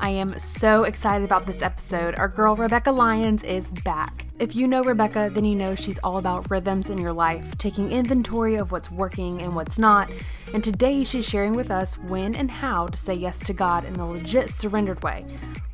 I am so excited about this episode. Our girl Rebekah Lyons is back. If you know Rebekah, then you know she's all about rhythms in your life, taking inventory of what's working and what's not. And today she's sharing with us when and how to say yes to God in a legit surrendered way.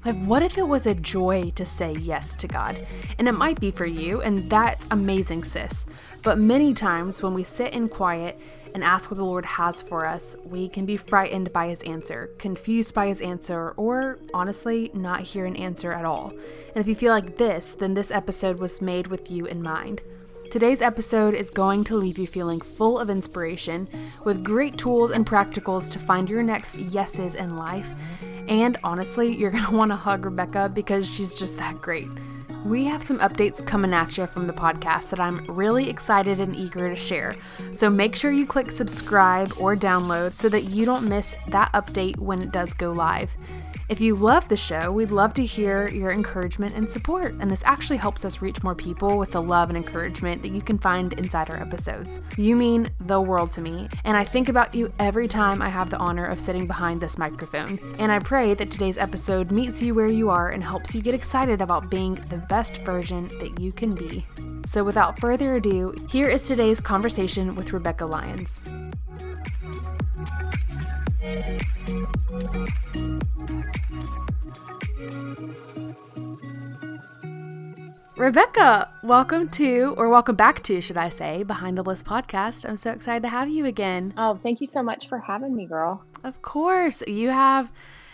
Like, what if it was a joy to say yes to God? And it might be for you, and that's amazing, sis. But many times when we sit in quiet and ask what the Lord has for us, we can be frightened by his answer, confused by his answer, or honestly, not hear an answer at all. And if you feel like this, then this episode was made with you in mind. Today's episode is going to leave you feeling full of inspiration with great tools and practicals to find your next yeses in life. And honestly, you're going to want to hug Rebekah because she's just that great. We have some updates coming at you from the podcast that I'm really excited and eager to share. So make sure you click subscribe or download so that you don't miss that update when it does go live. If you love the show, we'd love to hear your encouragement and support, and this actually helps us reach more people with the love and encouragement that you can find inside our episodes. You mean the world to me, and I think about you every time I have the honor of sitting behind this microphone. And I pray that today's episode meets you where you are and helps you get excited about being the best version that you can be. So, without further ado, here is today's conversation with Rebekah Lyons. Rebekah, welcome to, or welcome back to, should I say, Behind the Bliss podcast. I'm so excited to have you again. Oh, thank you so much for having me, girl. Of course. You have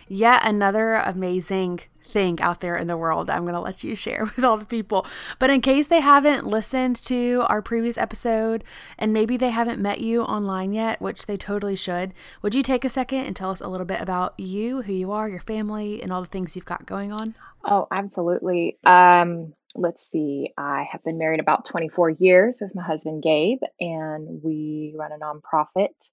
yet another amazing thing out there in the world I'm going to let you share with all the people. But in case they haven't listened to our previous episode and maybe they haven't met you online yet, which they totally should, would you take a second and tell us a little bit about you, who you are, your family, and all the things you've got going on? Oh, absolutely. Um, let's see. I have been married about 24 years with my husband, Gabe, and we run a nonprofit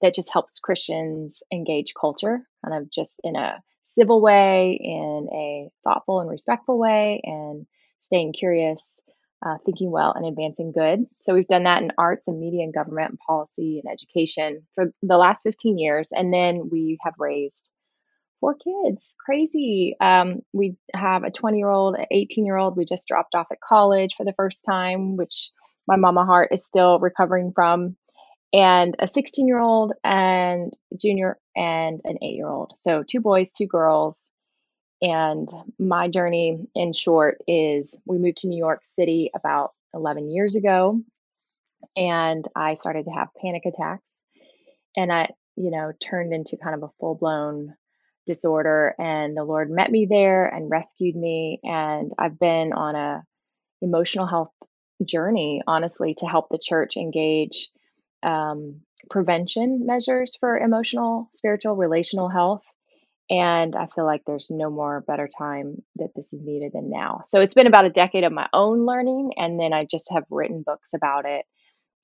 that just helps Christians engage culture kind of just in a civil way, in a thoughtful and respectful way, and staying curious, uh, thinking well, and advancing good. So we've done that in arts and media and government and policy and education for the last 15 years. And then we have raised four kids. Crazy. Um, we have a 20 year old, an 18 year old. We just dropped off at college for the first time, which my mama heart is still recovering from and a 16 year old and junior and an eight year old. So two boys, two girls. And my journey in short is we moved to New York City about 11 years ago and I started to have panic attacks and I, you know, turned into kind of a full blown disorder and the Lord met me there and rescued me and I've been on a emotional health journey honestly to help the church engage um, prevention measures for emotional, spiritual, relational health. And I feel like there's no more better time that this is needed than now. So it's been about a decade of my own learning, and then I just have written books about it.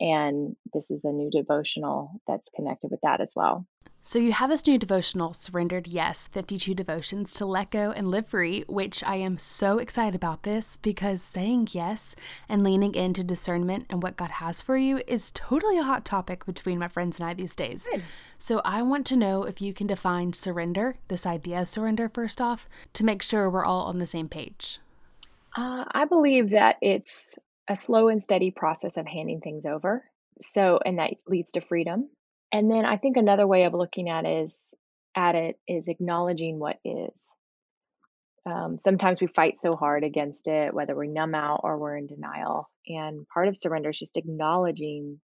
And this is a new devotional that's connected with that as well. So, you have this new devotional, Surrendered Yes 52 Devotions to Let Go and Live Free, which I am so excited about this because saying yes and leaning into discernment and what God has for you is totally a hot topic between my friends and I these days. Good. So, I want to know if you can define surrender, this idea of surrender, first off, to make sure we're all on the same page. Uh, I believe that it's a slow and steady process of handing things over. So, and that leads to freedom and then I think another way of looking at is at it is acknowledging what is. Um, sometimes we fight so hard against it, whether we numb out or we're in denial. And part of surrender is just acknowledging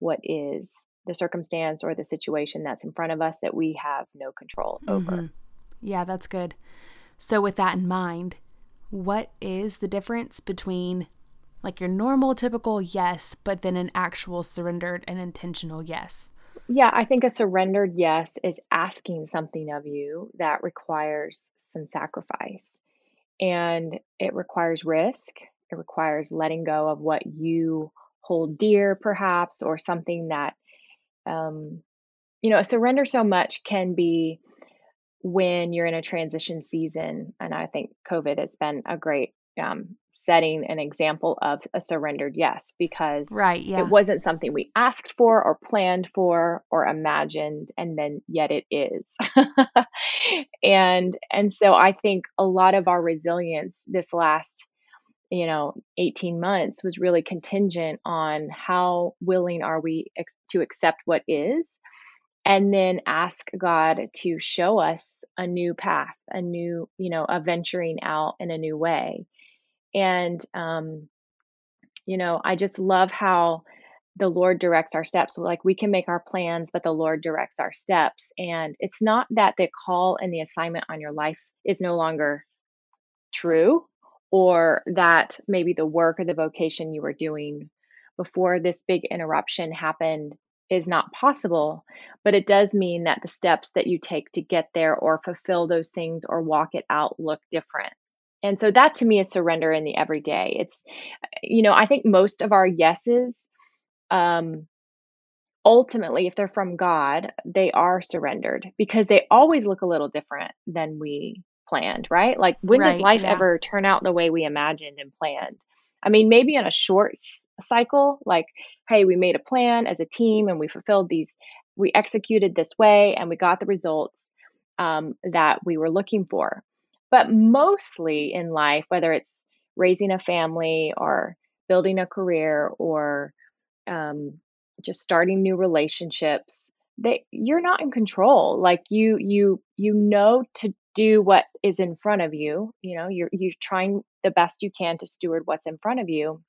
what is the circumstance or the situation that's in front of us that we have no control over. Mm-hmm. Yeah, that's good. So, with that in mind, what is the difference between like your normal, typical yes, but then an actual surrendered and intentional yes? yeah, I think a surrendered yes is asking something of you that requires some sacrifice. And it requires risk, it requires letting go of what you hold dear, perhaps, or something that, um, you know, a surrender so much can be when you're in a transition season. And I think COVID has been a great um, setting an example of a surrendered yes because right, yeah. it wasn't something we asked for or planned for or imagined and then yet it is and and so i think a lot of our resilience this last you know 18 months was really contingent on how willing are we ex- to accept what is and then ask god to show us a new path a new you know a venturing out in a new way and, um, you know, I just love how the Lord directs our steps. Like we can make our plans, but the Lord directs our steps. And it's not that the call and the assignment on your life is no longer true or that maybe the work or the vocation you were doing before this big interruption happened is not possible, but it does mean that the steps that you take to get there or fulfill those things or walk it out look different. And so that to me is surrender in the everyday. It's, you know, I think most of our yeses, um, ultimately, if they're from God, they are surrendered because they always look a little different than we planned, right? Like, when right, does life yeah. ever turn out the way we imagined and planned? I mean, maybe in a short cycle, like, hey, we made a plan as a team and we fulfilled these, we executed this way and we got the results um, that we were looking for. But mostly in life, whether it's raising a family or building a career or um, just starting new relationships, that you're not in control. Like you you you know to do what is in front of you. You know, you're you're trying the best you can to steward what's in front of you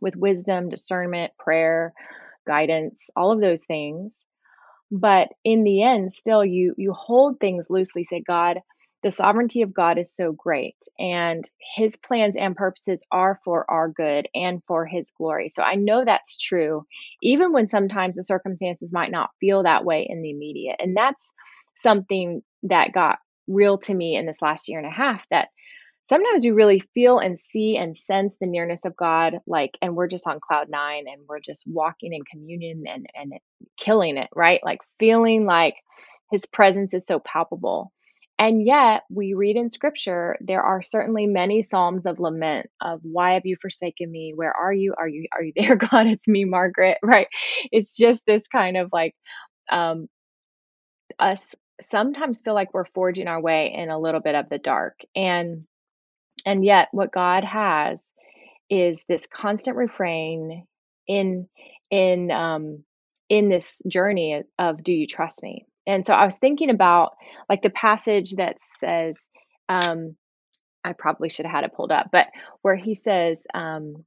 with wisdom, discernment, prayer, guidance, all of those things. But in the end, still you you hold things loosely, say, God, the sovereignty of God is so great, and his plans and purposes are for our good and for his glory. So I know that's true, even when sometimes the circumstances might not feel that way in the immediate. And that's something that got real to me in this last year and a half that sometimes we really feel and see and sense the nearness of God, like, and we're just on cloud nine and we're just walking in communion and, and killing it, right? Like feeling like his presence is so palpable. And yet, we read in scripture, there are certainly many psalms of lament of why have you forsaken me? Where are you? Are you are you there, God? It's me, Margaret, right? It's just this kind of like um us sometimes feel like we're forging our way in a little bit of the dark. And and yet what God has is this constant refrain in in um in this journey of do you trust me? And so I was thinking about like the passage that says, um, I probably should have had it pulled up, but where he says, um,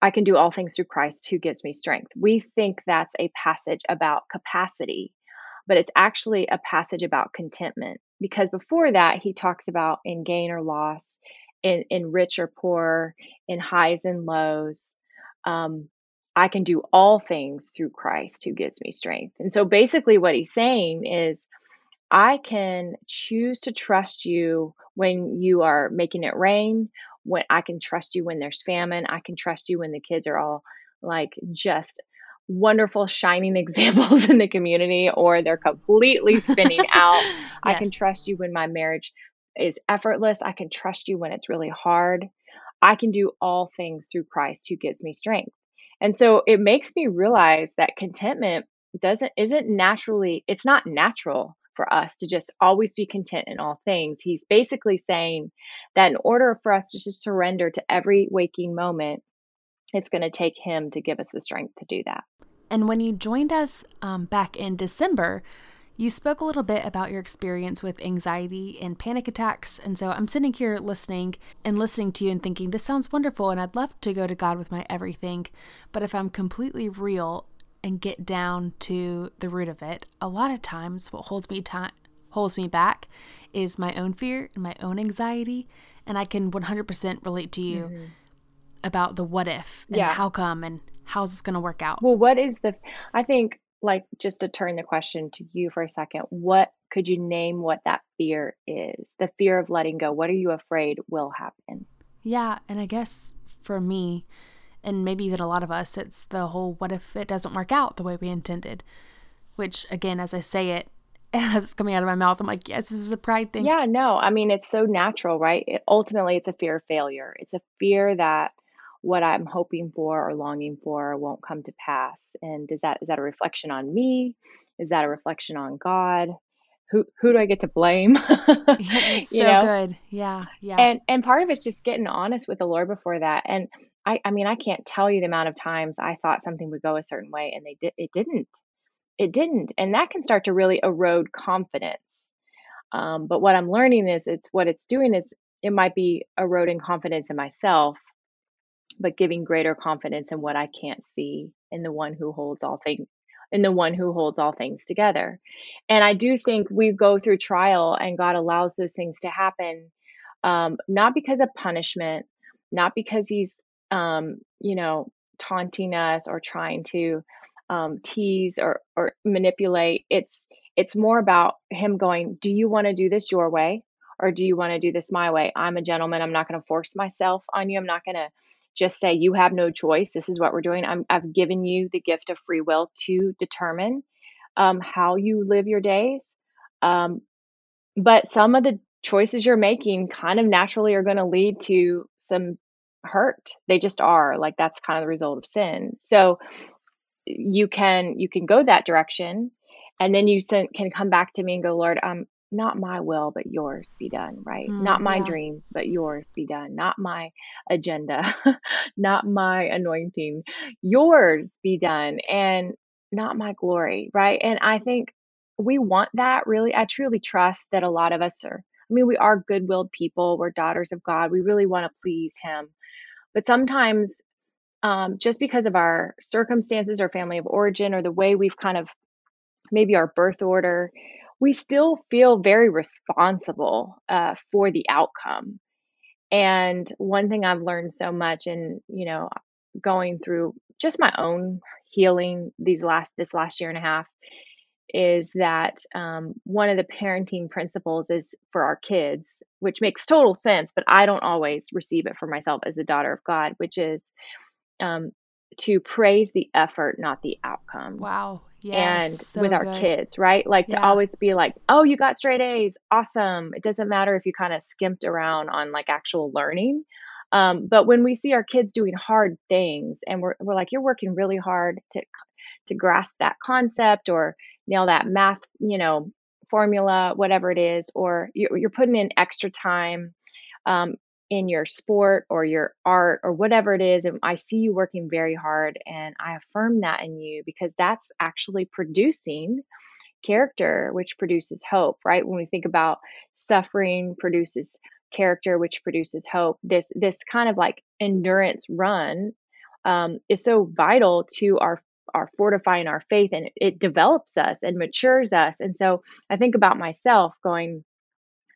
I can do all things through Christ who gives me strength. We think that's a passage about capacity, but it's actually a passage about contentment because before that, he talks about in gain or loss, in, in rich or poor, in highs and lows. Um, I can do all things through Christ who gives me strength. And so basically, what he's saying is, I can choose to trust you when you are making it rain, when I can trust you when there's famine, I can trust you when the kids are all like just wonderful shining examples in the community or they're completely spinning out. yes. I can trust you when my marriage is effortless. I can trust you when it's really hard. I can do all things through Christ who gives me strength. And so it makes me realize that contentment doesn't isn't naturally it's not natural for us to just always be content in all things. He's basically saying that in order for us to just surrender to every waking moment, it's going to take him to give us the strength to do that. And when you joined us um, back in December, you spoke a little bit about your experience with anxiety and panic attacks, and so I'm sitting here listening and listening to you and thinking, this sounds wonderful, and I'd love to go to God with my everything. But if I'm completely real and get down to the root of it, a lot of times what holds me time holds me back is my own fear and my own anxiety, and I can 100% relate to you mm-hmm. about the what if and yeah. how come and how's this going to work out. Well, what is the I think like just to turn the question to you for a second, what could you name what that fear is? The fear of letting go. What are you afraid will happen? Yeah, and I guess for me, and maybe even a lot of us, it's the whole what if it doesn't work out the way we intended? Which, again, as I say it, as it's coming out of my mouth, I'm like, yes, this is a pride thing. Yeah, no, I mean, it's so natural, right? It, ultimately, it's a fear of failure. It's a fear that what I'm hoping for or longing for won't come to pass. And is that is that a reflection on me? Is that a reflection on God? Who who do I get to blame? Yeah, so know? good. Yeah, yeah. And and part of it's just getting honest with the Lord before that. And I I mean, I can't tell you the amount of times I thought something would go a certain way and they did it didn't. It didn't. And that can start to really erode confidence. Um, but what I'm learning is it's what it's doing is it might be eroding confidence in myself but giving greater confidence in what I can't see in the one who holds all things in the one who holds all things together. And I do think we go through trial and God allows those things to happen um, not because of punishment, not because he's um, you know taunting us or trying to um, tease or or manipulate. It's it's more about him going, "Do you want to do this your way?" Or do you want to do this my way? I'm a gentleman. I'm not going to force myself on you. I'm not going to just say you have no choice. This is what we're doing. I'm, I've given you the gift of free will to determine um, how you live your days. Um, but some of the choices you're making kind of naturally are going to lead to some hurt. They just are. Like that's kind of the result of sin. So you can you can go that direction, and then you can come back to me and go, Lord, um, not my will, but yours be done, right? Mm, not my yeah. dreams, but yours be done. Not my agenda, not my anointing, yours be done, and not my glory, right? And I think we want that really. I truly trust that a lot of us are, I mean, we are good willed people, we're daughters of God, we really want to please Him. But sometimes, um, just because of our circumstances or family of origin or the way we've kind of maybe our birth order, we still feel very responsible uh, for the outcome. And one thing I've learned so much in, you know, going through just my own healing these last this last year and a half is that um, one of the parenting principles is for our kids, which makes total sense, but I don't always receive it for myself as a daughter of God, which is um, to praise the effort, not the outcome wow. Yes. and so with our good. kids, right? Like to always be like, oh, you got straight A's. Awesome. It doesn't matter if you kind of skimped around on like actual learning. Um, but when we see our kids doing hard things and we're, we're like, you're working really hard to, to grasp that concept or nail that math, you know, formula, whatever it is, or you're, you're putting in extra time um, in your sport or your art or whatever it is. And I see you working very hard and I affirm that in you because that's actually producing character, which produces hope, right? When we think about suffering produces character, which produces hope, this this kind of like endurance run um, is so vital to our our fortifying our faith and it develops us and matures us. And so I think about myself going,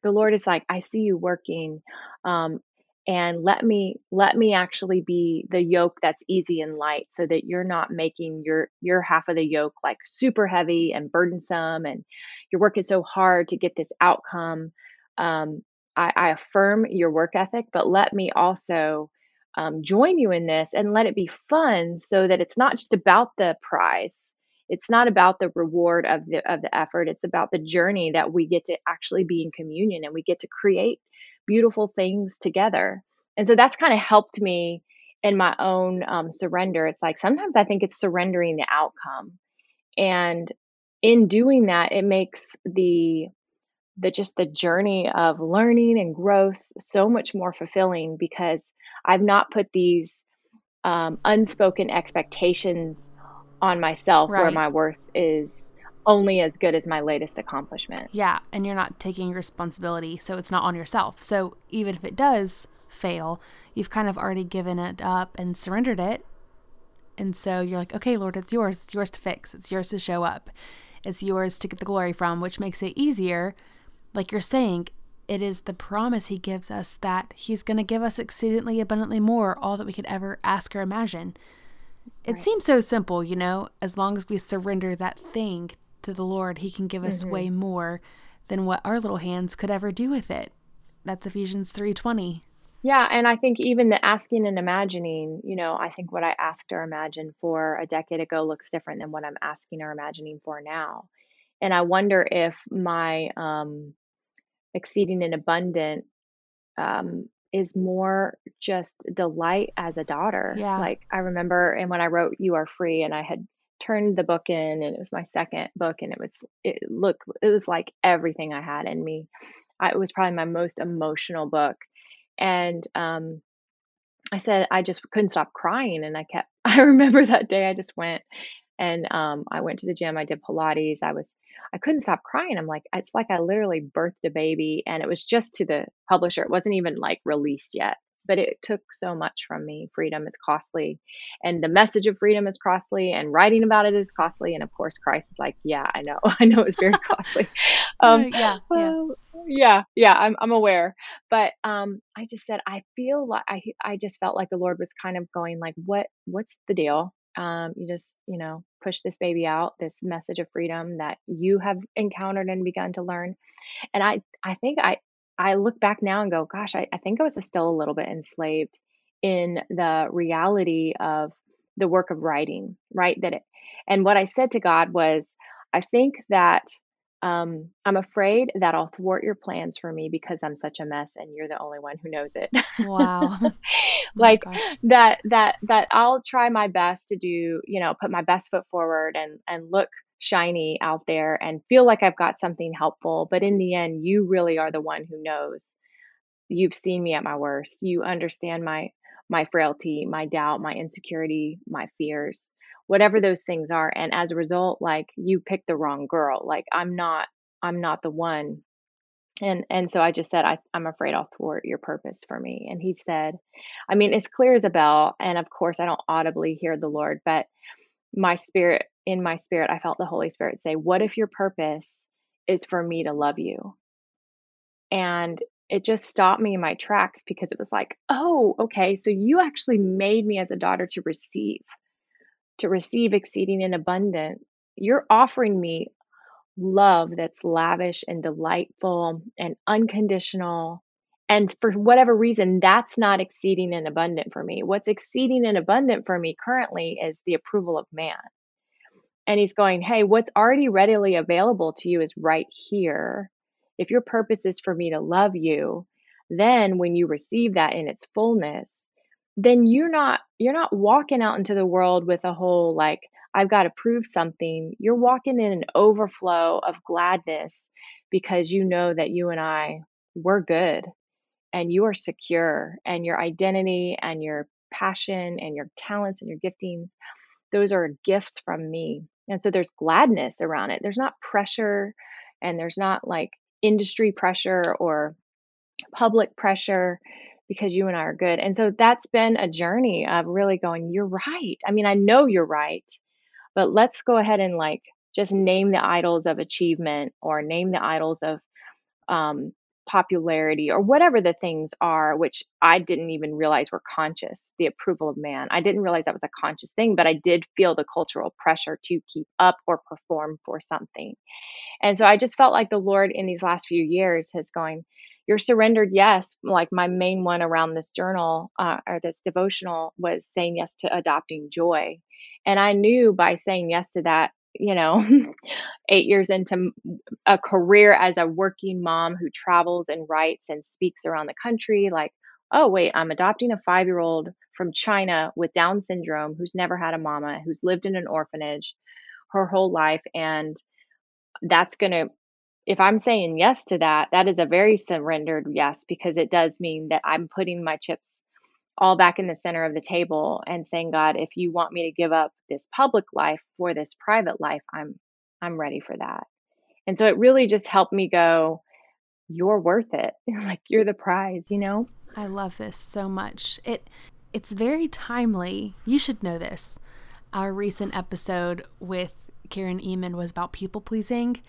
the Lord is like, I see you working. Um, and let me let me actually be the yoke that's easy and light so that you're not making your your half of the yoke like super heavy and burdensome and you're working so hard to get this outcome um, I, I affirm your work ethic but let me also um, join you in this and let it be fun so that it's not just about the prize it's not about the reward of the of the effort. It's about the journey that we get to actually be in communion and we get to create beautiful things together. And so that's kind of helped me in my own um, surrender. It's like sometimes i think it's surrendering the outcome. And in doing that it makes the the just the journey of learning and growth so much more fulfilling because i've not put these um, unspoken expectations on myself where my worth is only as good as my latest accomplishment. Yeah, and you're not taking responsibility, so it's not on yourself. So even if it does fail, you've kind of already given it up and surrendered it. And so you're like, okay, Lord, it's yours. It's yours to fix. It's yours to show up. It's yours to get the glory from, which makes it easier. Like you're saying, it is the promise He gives us that He's going to give us exceedingly abundantly more, all that we could ever ask or imagine. It right. seems so simple, you know, as long as we surrender that thing to the Lord, He can give us mm-hmm. way more than what our little hands could ever do with it. That's Ephesians 3:20. Yeah, and I think even the asking and imagining, you know, I think what I asked or imagined for a decade ago looks different than what I'm asking or imagining for now. And I wonder if my um, exceeding and abundant um, is more just delight as a daughter. Yeah. Like I remember, and when I wrote "You Are Free," and I had turned the book in, and it was my second book, and it was it look it was like everything I had in me. I, it was probably my most emotional book and um, I said I just couldn't stop crying, and I kept. I remember that day I just went and um, I went to the gym. I did Pilates. I was I couldn't stop crying. I'm like it's like I literally birthed a baby, and it was just to the publisher. It wasn't even like released yet but it took so much from me. Freedom is costly, and the message of freedom is costly, and writing about it is costly. And of course, Christ is like, yeah, I know, I know it's very costly. Um, yeah, yeah, yeah, yeah. I'm I'm aware, but um, I just said I feel like I I just felt like the Lord was kind of going like, what what's the deal? Um, you just you know push this baby out, this message of freedom that you have encountered and begun to learn. And I I think I I look back now and go, gosh, I, I think I was still a little bit enslaved in the reality of the work of writing, right? That it, and what I said to God was, I think that um, I'm afraid that I'll thwart your plans for me because I'm such a mess and you're the only one who knows it. Wow. Oh like that that that I'll try my best to do, you know, put my best foot forward and and look shiny out there and feel like I've got something helpful. But in the end, you really are the one who knows. You've seen me at my worst. You understand my my frailty, my doubt, my insecurity, my fears, whatever those things are. And as a result, like you picked the wrong girl. Like I'm not I'm not the one. And and so I just said, I, I'm afraid I'll thwart your purpose for me. And he said, I mean, it's clear as a bell. And of course I don't audibly hear the Lord, but my spirit in my spirit, I felt the Holy Spirit say, What if your purpose is for me to love you? And it just stopped me in my tracks because it was like, Oh, okay. So you actually made me as a daughter to receive, to receive exceeding and abundant. You're offering me love that's lavish and delightful and unconditional. And for whatever reason, that's not exceeding and abundant for me. What's exceeding and abundant for me currently is the approval of man and he's going, Hey, what's already readily available to you is right here. If your purpose is for me to love you, then when you receive that in its fullness, then you're not you're not walking out into the world with a whole like I've got to prove something. You're walking in an overflow of gladness because you know that you and I we're good and you are secure and your identity and your passion and your talents and your giftings those are gifts from me and so there's gladness around it. There's not pressure and there's not like industry pressure or public pressure because you and I are good. And so that's been a journey of really going, you're right. I mean, I know you're right, but let's go ahead and like just name the idols of achievement or name the idols of um, popularity or whatever the things are, which I didn't even realize were conscious, the approval of man. I didn't realize that was a conscious thing, but I did feel the cultural pressure to keep up or perform for something. And so I just felt like the Lord in these last few years has going, you're surrendered yes like my main one around this journal uh, or this devotional was saying yes to adopting joy and i knew by saying yes to that you know, eight years into a career as a working mom who travels and writes and speaks around the country, like, oh, wait, I'm adopting a five year old from China with Down syndrome who's never had a mama, who's lived in an orphanage her whole life. And that's going to, if I'm saying yes to that, that is a very surrendered yes, because it does mean that I'm putting my chips all back in the center of the table and saying god if you want me to give up this public life for this private life i'm i'm ready for that. And so it really just helped me go you're worth it. Like you're the prize you know? I love this so much. It it's very timely. You should know this. Our recent episode with Karen Ehman was about people pleasing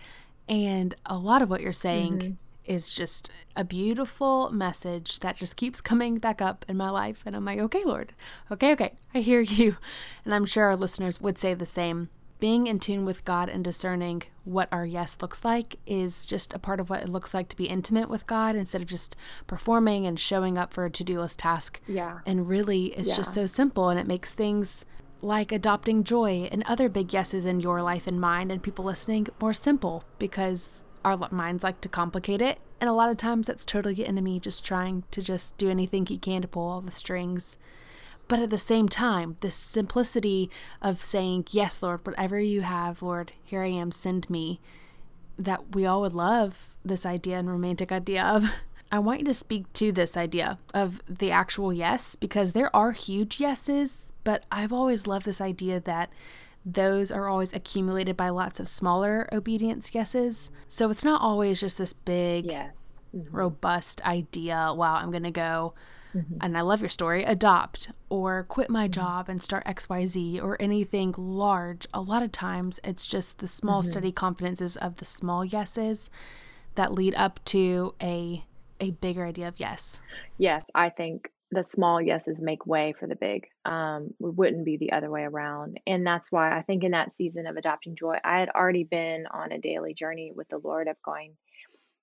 and a lot of what you're saying mm-hmm is just a beautiful message that just keeps coming back up in my life. And I'm like, okay, Lord, okay, okay, I hear you. And I'm sure our listeners would say the same. Being in tune with God and discerning what our yes looks like is just a part of what it looks like to be intimate with God instead of just performing and showing up for a to do list task. Yeah. And really, it's yeah. just so simple and it makes things like adopting joy and other big yeses in your life and mine and people listening more simple because our minds like to complicate it. And a lot of times that's totally the enemy just trying to just do anything he can to pull all the strings. But at the same time, this simplicity of saying, Yes, Lord, whatever you have, Lord, here I am, send me, that we all would love this idea and romantic idea of. I want you to speak to this idea of the actual yes, because there are huge yeses, but I've always loved this idea that those are always accumulated by lots of smaller obedience yeses. So it's not always just this big, yes. mm-hmm. robust idea. Wow, I'm going to go. Mm-hmm. And I love your story, adopt or quit my mm-hmm. job and start XYZ or anything large. A lot of times it's just the small, mm-hmm. steady confidences of the small yeses that lead up to a a bigger idea of yes. Yes, I think the small yeses make way for the big. Um, it wouldn't be the other way around. And that's why I think in that season of adopting joy, I had already been on a daily journey with the Lord of going,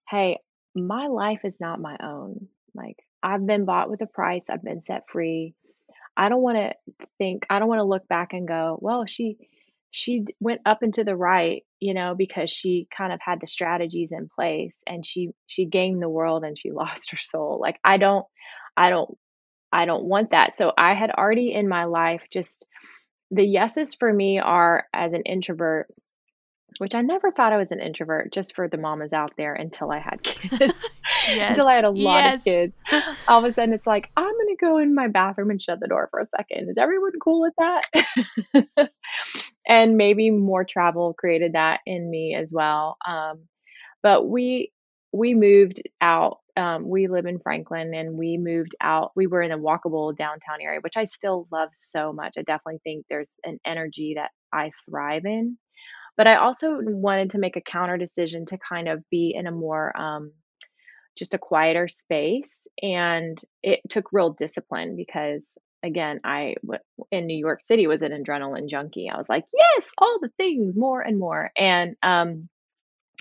hey, my life is not my own. Like I've been bought with a price, I've been set free. I don't want to think, I don't want to look back and go, well, she she went up and to the right you know because she kind of had the strategies in place and she she gained the world and she lost her soul like i don't i don't I don't want that. So I had already in my life just the yeses for me are as an introvert, which I never thought I was an introvert, just for the mamas out there until I had kids. yes. until I had a lot yes. of kids. All of a sudden it's like, I'm gonna go in my bathroom and shut the door for a second. Is everyone cool with that? and maybe more travel created that in me as well. Um, but we we moved out um, we live in Franklin and we moved out. We were in a walkable downtown area, which I still love so much. I definitely think there's an energy that I thrive in. But I also wanted to make a counter decision to kind of be in a more um, just a quieter space. And it took real discipline because, again, I in New York City was an adrenaline junkie. I was like, yes, all the things, more and more. And, um,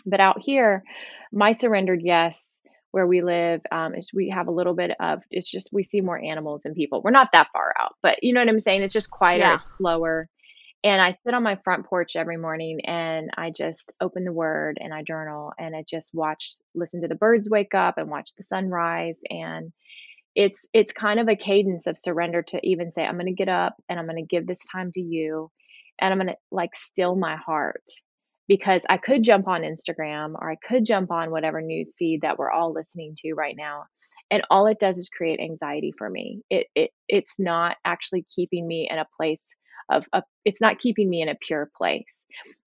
but out here, my surrendered yes where we live um, is we have a little bit of it's just we see more animals and people we're not that far out but you know what i'm saying it's just quieter yeah. it's slower and i sit on my front porch every morning and i just open the word and i journal and i just watch listen to the birds wake up and watch the sunrise and it's it's kind of a cadence of surrender to even say i'm going to get up and i'm going to give this time to you and i'm going to like still my heart because I could jump on Instagram or I could jump on whatever news feed that we're all listening to right now. And all it does is create anxiety for me. It, it it's not actually keeping me in a place of a, it's not keeping me in a pure place.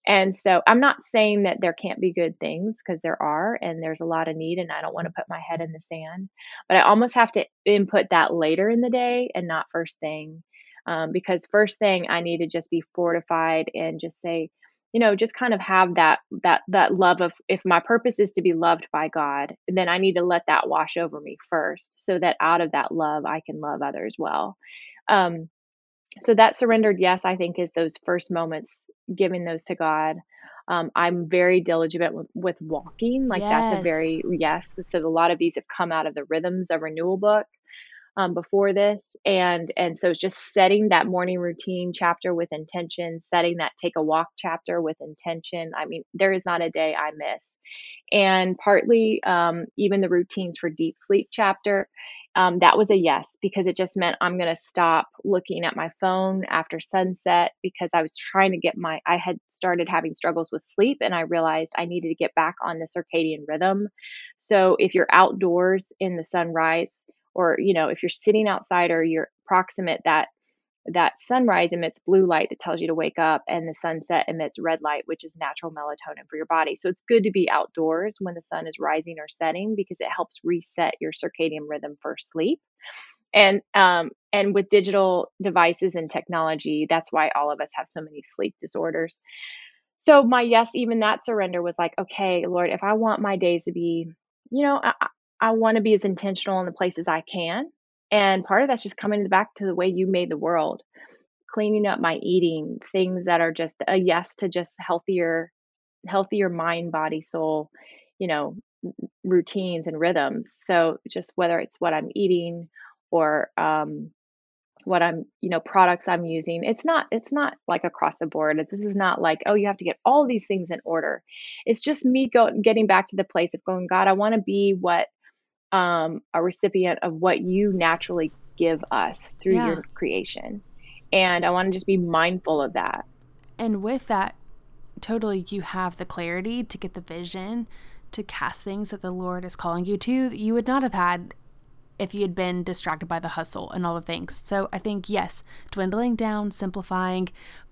And so I'm not saying that there can't be good things because there are and there's a lot of need and I don't want to put my head in the sand. But I almost have to input that later in the day and not first thing. Um, because first thing I need to just be fortified and just say, you know just kind of have that that that love of if my purpose is to be loved by god then i need to let that wash over me first so that out of that love i can love others well um so that surrendered yes i think is those first moments giving those to god. Um, i'm very diligent with, with walking like yes. that's a very yes so a lot of these have come out of the rhythms of renewal book um, before this and and so it's just setting that morning routine chapter with intention setting that take a walk chapter with intention. I mean there is not a day i miss. And partly um, even the routines for deep sleep chapter um, that was a yes because it just meant i'm going to stop looking at my phone after sunset because i was trying to get my i had started having struggles with sleep and i realized i needed to get back on the circadian rhythm. So if you're outdoors in the sunrise or you know if you're sitting outside or you're proximate that that sunrise emits blue light that tells you to wake up and the sunset emits red light which is natural melatonin for your body so it's good to be outdoors when the sun is rising or setting because it helps reset your circadian rhythm for sleep and um, and with digital devices and technology that's why all of us have so many sleep disorders so my yes even that surrender was like okay lord if i want my days to be you know, I, I want to be as intentional in the places I can. And part of that's just coming back to the way you made the world, cleaning up my eating, things that are just a yes to just healthier, healthier mind, body, soul, you know, routines and rhythms. So just whether it's what I'm eating or um, what I'm, you know, products I'm using. It's not it's not like across the board. This is not like, oh, you have to get all these things in order. It's just me go getting back to the place of going, God, I want to be what um a recipient of what you naturally give us through yeah. your creation. And I want to just be mindful of that. And with that, totally you have the clarity to get the vision to cast things that the Lord is calling you to that you would not have had if you had been distracted by the hustle and all the things. So I think, yes, dwindling down, simplifying,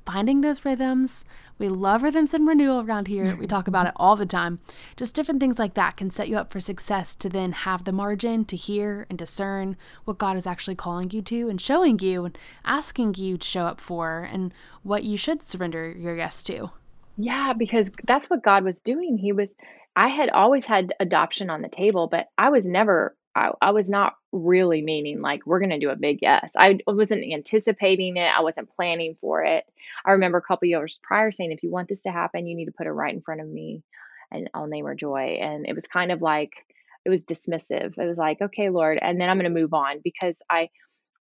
finding those rhythms. We love rhythms and renewal around here. We talk about it all the time. Just different things like that can set you up for success to then have the margin to hear and discern what God is actually calling you to and showing you and asking you to show up for and what you should surrender your yes to. Yeah, because that's what God was doing. He was I had always had adoption on the table, but I was never I, I was not really meaning like we're going to do a big yes. I wasn't anticipating it. I wasn't planning for it. I remember a couple years prior saying, if you want this to happen, you need to put it right in front of me and I'll name her Joy. And it was kind of like, it was dismissive. It was like, okay, Lord, and then I'm going to move on because I,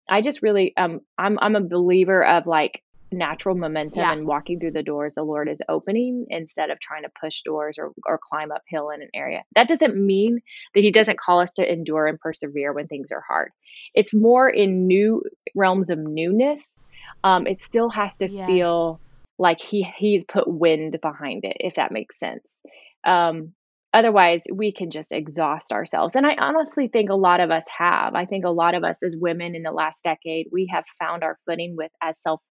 I just really, um, I'm, I'm a believer of like natural momentum yeah. and walking through the doors the Lord is opening instead of trying to push doors or, or climb uphill in an area. That doesn't mean that He doesn't call us to endure and persevere when things are hard. It's more in new realms of newness. Um, it still has to yes. feel like He He's put wind behind it, if that makes sense. Um, otherwise, we can just exhaust ourselves. And I honestly think a lot of us have. I think a lot of us as women in the last decade, we have found our footing with as self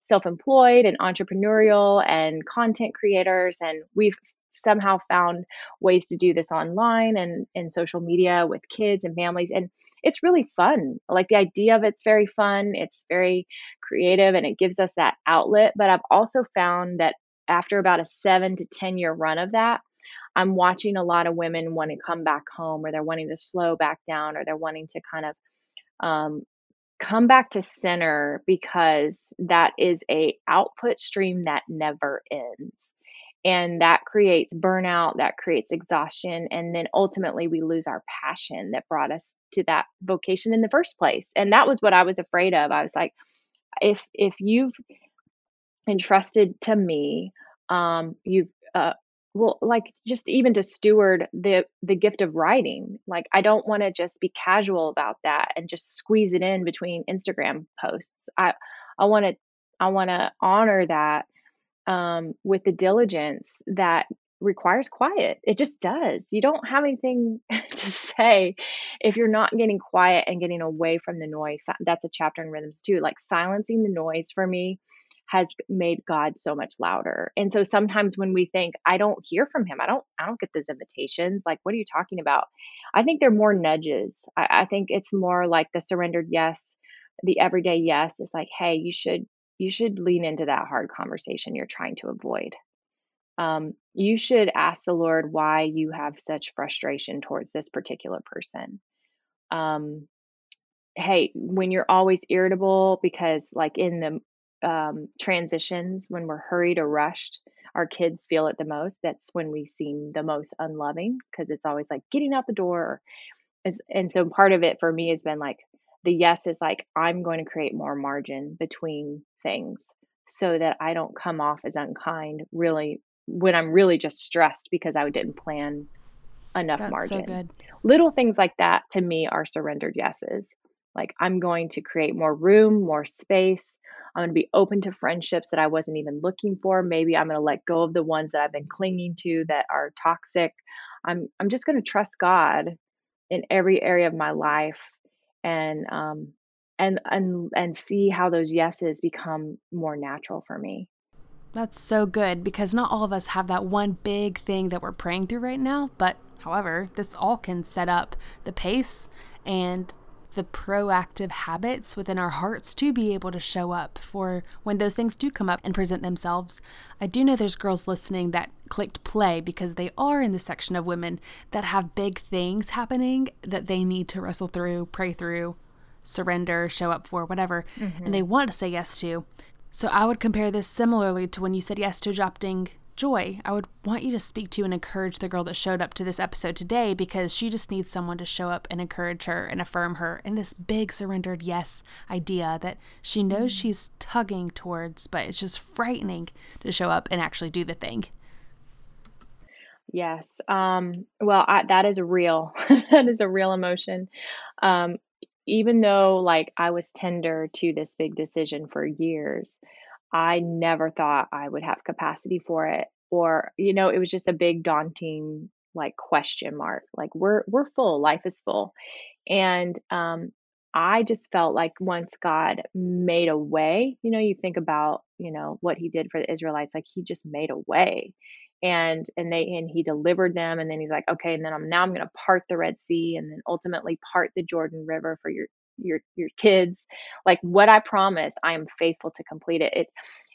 self employed and entrepreneurial and content creators. And we've somehow found ways to do this online and in social media with kids and families. And it's really fun. Like the idea of it's very fun, it's very creative, and it gives us that outlet. But I've also found that after about a seven to 10 year run of that, I'm watching a lot of women want to come back home or they're wanting to slow back down or they're wanting to kind of um, come back to center because that is a output stream that never ends. And that creates burnout that creates exhaustion and then ultimately we lose our passion that brought us to that vocation in the first place. And that was what i was afraid of. I was like if if you've entrusted to me um you've uh, well like just even to steward the the gift of writing like i don't want to just be casual about that and just squeeze it in between instagram posts. I i want to i want to honor that um, with the diligence that requires quiet. It just does. You don't have anything to say if you're not getting quiet and getting away from the noise. That's a chapter in rhythms too like silencing the noise for me has made God so much louder. And so sometimes when we think, I don't hear from him, I don't, I don't get those invitations. Like, what are you talking about? I think they're more nudges. I, I think it's more like the surrendered yes, the everyday yes is like, hey, you should, you should lean into that hard conversation you're trying to avoid. Um, you should ask the Lord why you have such frustration towards this particular person. Um, hey, when you're always irritable because, like, in the um, transitions, when we're hurried or rushed, our kids feel it the most. That's when we seem the most unloving because it's always like getting out the door. And so part of it for me has been like the yes is like, I'm going to create more margin between things so that I don't come off as unkind really when I'm really just stressed because I didn't plan enough That's margin. So Little things like that to me are surrendered yeses. Like I'm going to create more room, more space I'm going to be open to friendships that I wasn't even looking for. Maybe I'm going to let go of the ones that I've been clinging to that are toxic. I'm I'm just going to trust God in every area of my life and um and and and see how those yeses become more natural for me. That's so good because not all of us have that one big thing that we're praying through right now, but however, this all can set up the pace and the proactive habits within our hearts to be able to show up for when those things do come up and present themselves. I do know there's girls listening that clicked play because they are in the section of women that have big things happening that they need to wrestle through, pray through, surrender, show up for, whatever, mm-hmm. and they want to say yes to. So I would compare this similarly to when you said yes to adopting Joy, I would want you to speak to and encourage the girl that showed up to this episode today because she just needs someone to show up and encourage her and affirm her in this big surrendered yes idea that she knows mm. she's tugging towards, but it's just frightening to show up and actually do the thing. Yes. Um, well, I, that is a real, that is a real emotion. Um, even though like I was tender to this big decision for years, I never thought I would have capacity for it or you know it was just a big daunting like question mark like we're we're full life is full and um I just felt like once God made a way, you know, you think about, you know, what he did for the Israelites, like he just made a way. And and they and he delivered them and then he's like, okay, and then I'm now I'm going to part the Red Sea and then ultimately part the Jordan River for your your your kids like what i promised i am faithful to complete it. It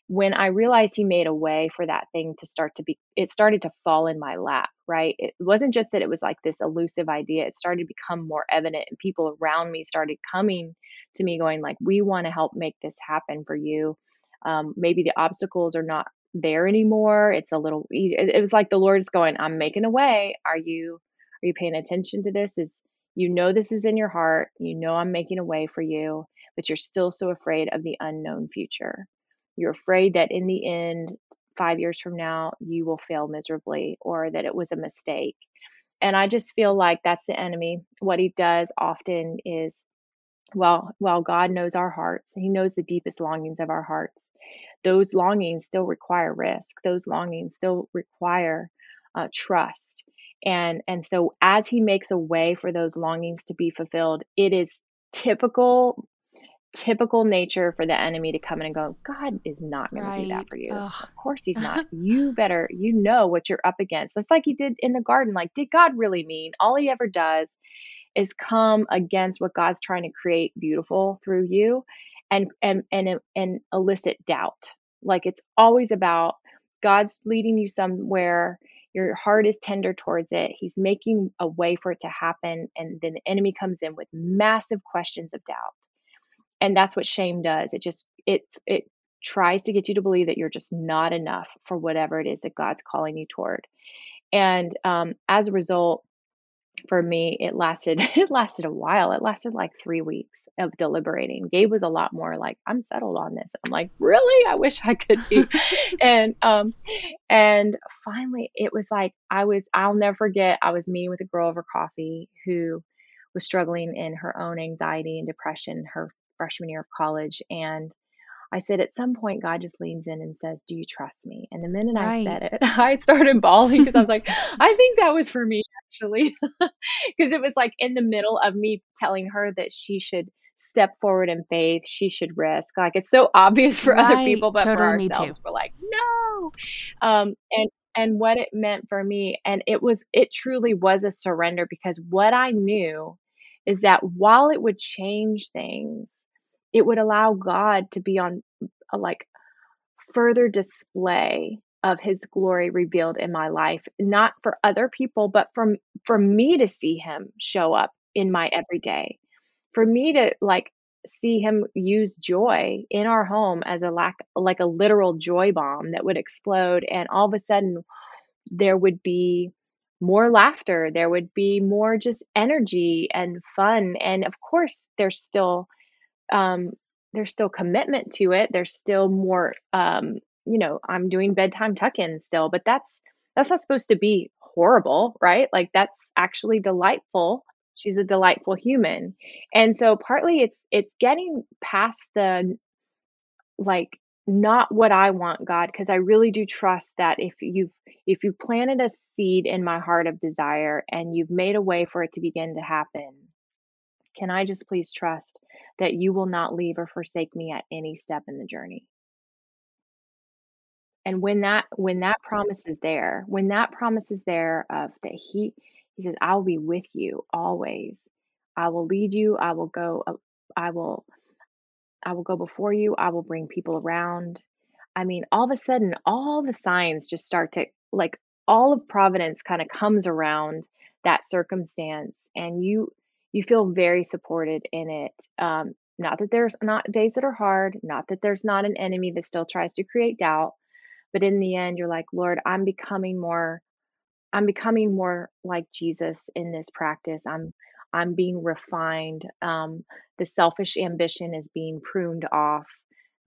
when i realized he made a way for that thing to start to be it started to fall in my lap right? It wasn't just that it was like this elusive idea it started to become more evident and people around me started coming to me going like we want to help make this happen for you. Um, maybe the obstacles are not there anymore it's a little easy it, it was like the lord is going i'm making a way. Are you are you paying attention to this? Is you know this is in your heart. You know I'm making a way for you, but you're still so afraid of the unknown future. You're afraid that in the end, five years from now, you will fail miserably or that it was a mistake. And I just feel like that's the enemy. What he does often is, well, while God knows our hearts, he knows the deepest longings of our hearts. Those longings still require risk. Those longings still require uh, trust and and so as he makes a way for those longings to be fulfilled it is typical typical nature for the enemy to come in and go god is not going right. to do that for you. Ugh. of course he's not. You better you know what you're up against. That's like he did in the garden like did god really mean? All he ever does is come against what god's trying to create beautiful through you and and and and elicit doubt. Like it's always about god's leading you somewhere your heart is tender towards it. He's making a way for it to happen. And then the enemy comes in with massive questions of doubt. And that's what shame does. It just, it's, it tries to get you to believe that you're just not enough for whatever it is that God's calling you toward. And um, as a result, for me it lasted it lasted a while. It lasted like three weeks of deliberating. Gabe was a lot more like i'm settled on this. I'm like really? I wish i could be. And um and finally it was like i was i'll never forget i was meeting with a girl over coffee who was struggling in her own anxiety and depression her freshman year of college and I said, at some point, God just leans in and says, Do you trust me? And the minute right. I said it, I started bawling because I was like, I think that was for me, actually. Because it was like in the middle of me telling her that she should step forward in faith, she should risk. Like it's so obvious for right. other people, but totally for ourselves, we're like, no. Um, and and what it meant for me, and it was it truly was a surrender because what I knew is that while it would change things, it would allow God to be on a like further display of his glory revealed in my life not for other people but from for me to see him show up in my everyday for me to like see him use joy in our home as a lack like a literal joy bomb that would explode and all of a sudden there would be more laughter there would be more just energy and fun and of course there's still um, there's still commitment to it. There's still more, um, you know, I'm doing bedtime tuck-in still, but that's that's not supposed to be horrible, right? Like that's actually delightful. She's a delightful human, and so partly it's it's getting past the like not what I want, God, because I really do trust that if you've if you planted a seed in my heart of desire and you've made a way for it to begin to happen, can I just please trust that you will not leave or forsake me at any step in the journey? And when that when that promise is there, when that promise is there of that he he says, I'll be with you always. I will lead you. I will go. I will. I will go before you. I will bring people around. I mean, all of a sudden, all the signs just start to like all of providence kind of comes around that circumstance, and you you feel very supported in it. Um, not that there's not days that are hard, not that there's not an enemy that still tries to create doubt, but in the end, you're like, Lord, I'm becoming more I'm becoming more like Jesus in this practice. I'm I'm being refined. Um, the selfish ambition is being pruned off.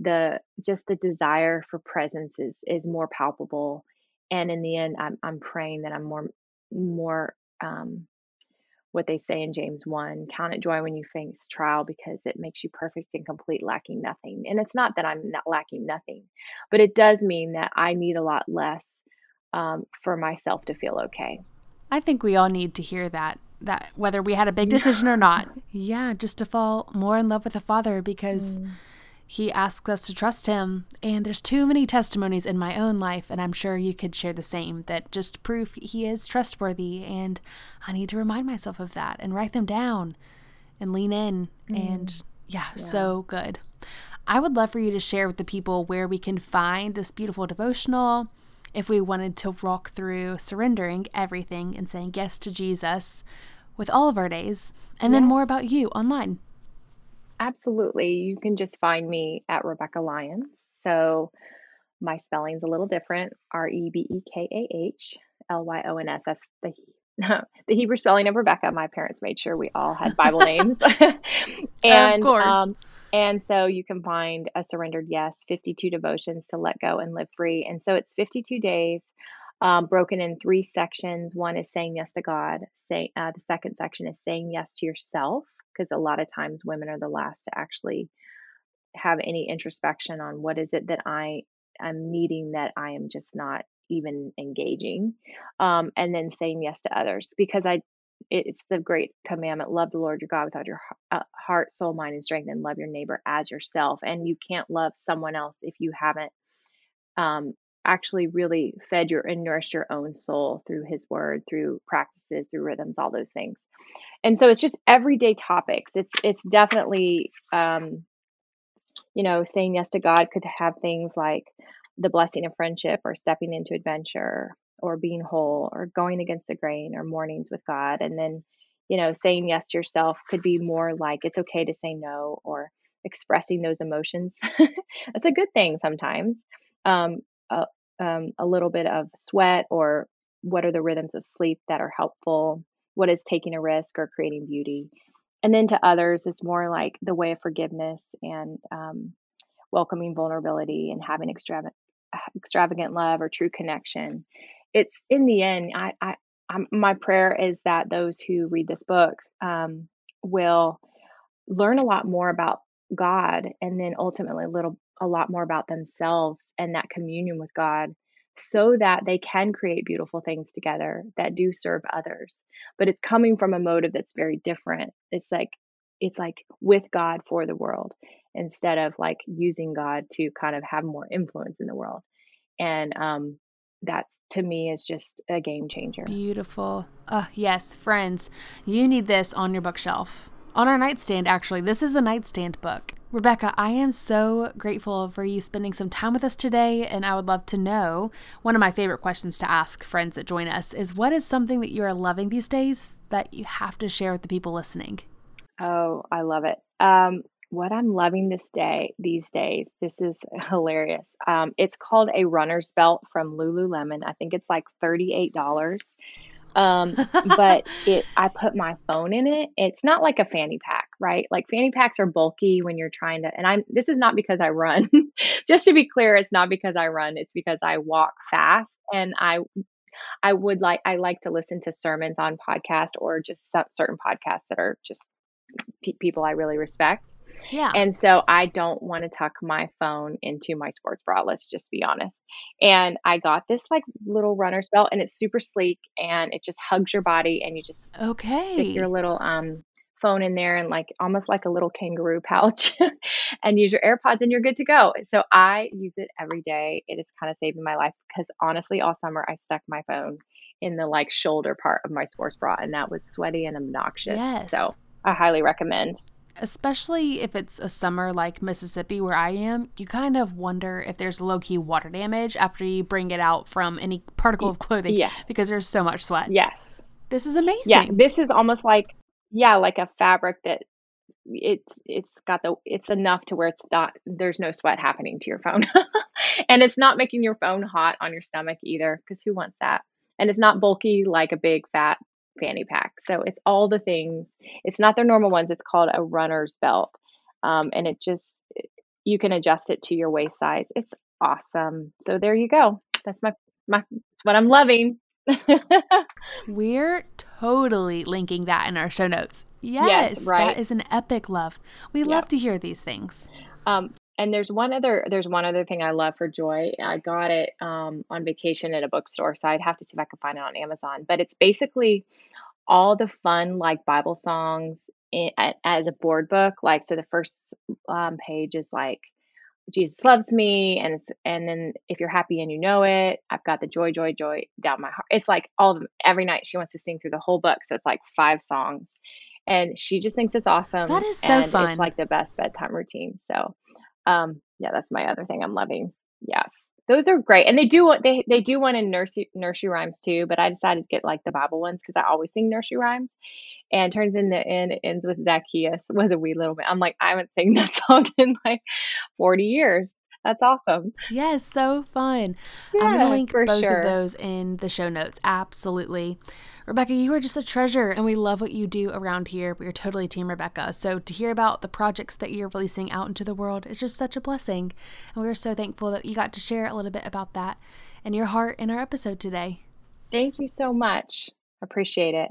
The just the desire for presence is is more palpable. And in the end, I'm I'm praying that I'm more more um, what they say in James 1 count it joy when you face trial because it makes you perfect and complete, lacking nothing. And it's not that I'm not lacking nothing, but it does mean that I need a lot less um, for myself to feel okay. I think we all need to hear that that whether we had a big decision or not. Yeah, just to fall more in love with the Father because mm. He asks us to trust him. And there's too many testimonies in my own life, and I'm sure you could share the same that just prove he is trustworthy. And I need to remind myself of that and write them down and lean in. Mm. And yeah, yeah, so good. I would love for you to share with the people where we can find this beautiful devotional if we wanted to walk through surrendering everything and saying yes to Jesus with all of our days, and yes. then more about you online. Absolutely. You can just find me at Rebekah Lyons. So my spelling's a little different R E B E K A H L Y O N S. That's the the Hebrew spelling of Rebecca. My parents made sure we all had Bible names. and of course. Um, and so you can find a surrendered yes, 52 devotions to let go and live free. And so it's 52 days um, broken in three sections. One is saying yes to God. Say uh, the second section is saying yes to yourself, because a lot of times women are the last to actually have any introspection on what is it that I am needing that I am just not even engaging. Um, and then saying yes to others, because I it's the great commandment love the lord your god with all your uh, heart soul mind and strength and love your neighbor as yourself and you can't love someone else if you haven't um, actually really fed your and nourished your own soul through his word through practices through rhythms all those things and so it's just everyday topics it's it's definitely um, you know saying yes to god could have things like the blessing of friendship or stepping into adventure or being whole or going against the grain or mornings with God. And then, you know, saying yes to yourself could be more like it's okay to say no or expressing those emotions. That's a good thing sometimes. Um, a, um, a little bit of sweat or what are the rhythms of sleep that are helpful? What is taking a risk or creating beauty? And then to others, it's more like the way of forgiveness and um, welcoming vulnerability and having extravagant, extravagant love or true connection it's in the end, I, I, I'm, my prayer is that those who read this book um, will learn a lot more about God, and then ultimately a little, a lot more about themselves and that communion with God, so that they can create beautiful things together that do serve others. But it's coming from a motive that's very different. It's like it's like with God for the world instead of like using God to kind of have more influence in the world. And um, that to me is just a game changer. Beautiful. Uh, yes, friends, you need this on your bookshelf. On our nightstand, actually. This is a nightstand book. Rebekah, I am so grateful for you spending some time with us today, and I would love to know one of my favorite questions to ask friends that join us is what is something that you are loving these days that you have to share with the people listening? Oh, I love it. Um, what I'm loving this day these days, this is hilarious. Um, it's called a runner's belt from Lululemon. I think it's like $38. Um, but it I put my phone in it. It's not like a fanny pack, right? Like fanny packs are bulky when you're trying to and I'm this is not because I run. Just to be clear, it's not because I run, it's because I walk fast and I I would like I like to listen to sermons on podcast or just certain podcasts that are just pe- people I really respect. Yeah. And so I don't want to tuck my phone into my sports bra, let's just be honest. And I got this like little runner's belt and it's super sleek and it just hugs your body and you just okay. stick your little um phone in there and like almost like a little kangaroo pouch and use your AirPods and you're good to go. So I use it every day. It is kind of saving my life because honestly, all summer I stuck my phone in the like shoulder part of my sports bra and that was sweaty and obnoxious. Yes. So I highly recommend. Especially if it's a summer like Mississippi where I am, you kind of wonder if there's low key water damage after you bring it out from any particle of clothing yeah. because there's so much sweat. Yes. This is amazing. Yeah, this is almost like yeah, like a fabric that it's it's got the it's enough to where it's not there's no sweat happening to your phone. and it's not making your phone hot on your stomach either because who wants that? And it's not bulky like a big fat fanny pack. So it's all the things. It's not their normal ones. It's called a runner's belt. Um, and it just you can adjust it to your waist size. It's awesome. So there you go. That's my my it's what I'm loving. We're totally linking that in our show notes. Yes, yes right. That is an epic love. We yep. love to hear these things. Um, and there's one other there's one other thing I love for Joy. I got it um, on vacation at a bookstore, so I'd have to see if I can find it on Amazon. But it's basically all the fun like Bible songs in, as a board book. Like so, the first um, page is like Jesus loves me, and and then if you're happy and you know it, I've got the joy, joy, joy down my heart. It's like all of them every night. She wants to sing through the whole book, so it's like five songs, and she just thinks it's awesome. That is so fun. It's like the best bedtime routine. So, um, yeah, that's my other thing I'm loving. Yes, those are great, and they do they they do one in nursery nursery rhymes too. But I decided to get like the Bible ones because I always sing nursery rhymes, and turns in the end it ends with Zacchaeus was a wee little bit. I'm like I haven't sung that song in like 40 years. That's awesome. Yes, so fun. Yeah, I'm gonna link both sure. of those in the show notes. Absolutely. Rebekah, you are just a treasure and we love what you do around here. We are totally Team Rebekah. So to hear about the projects that you're releasing out into the world is just such a blessing. And we're so thankful that you got to share a little bit about that and your heart in our episode today. Thank you so much. Appreciate it.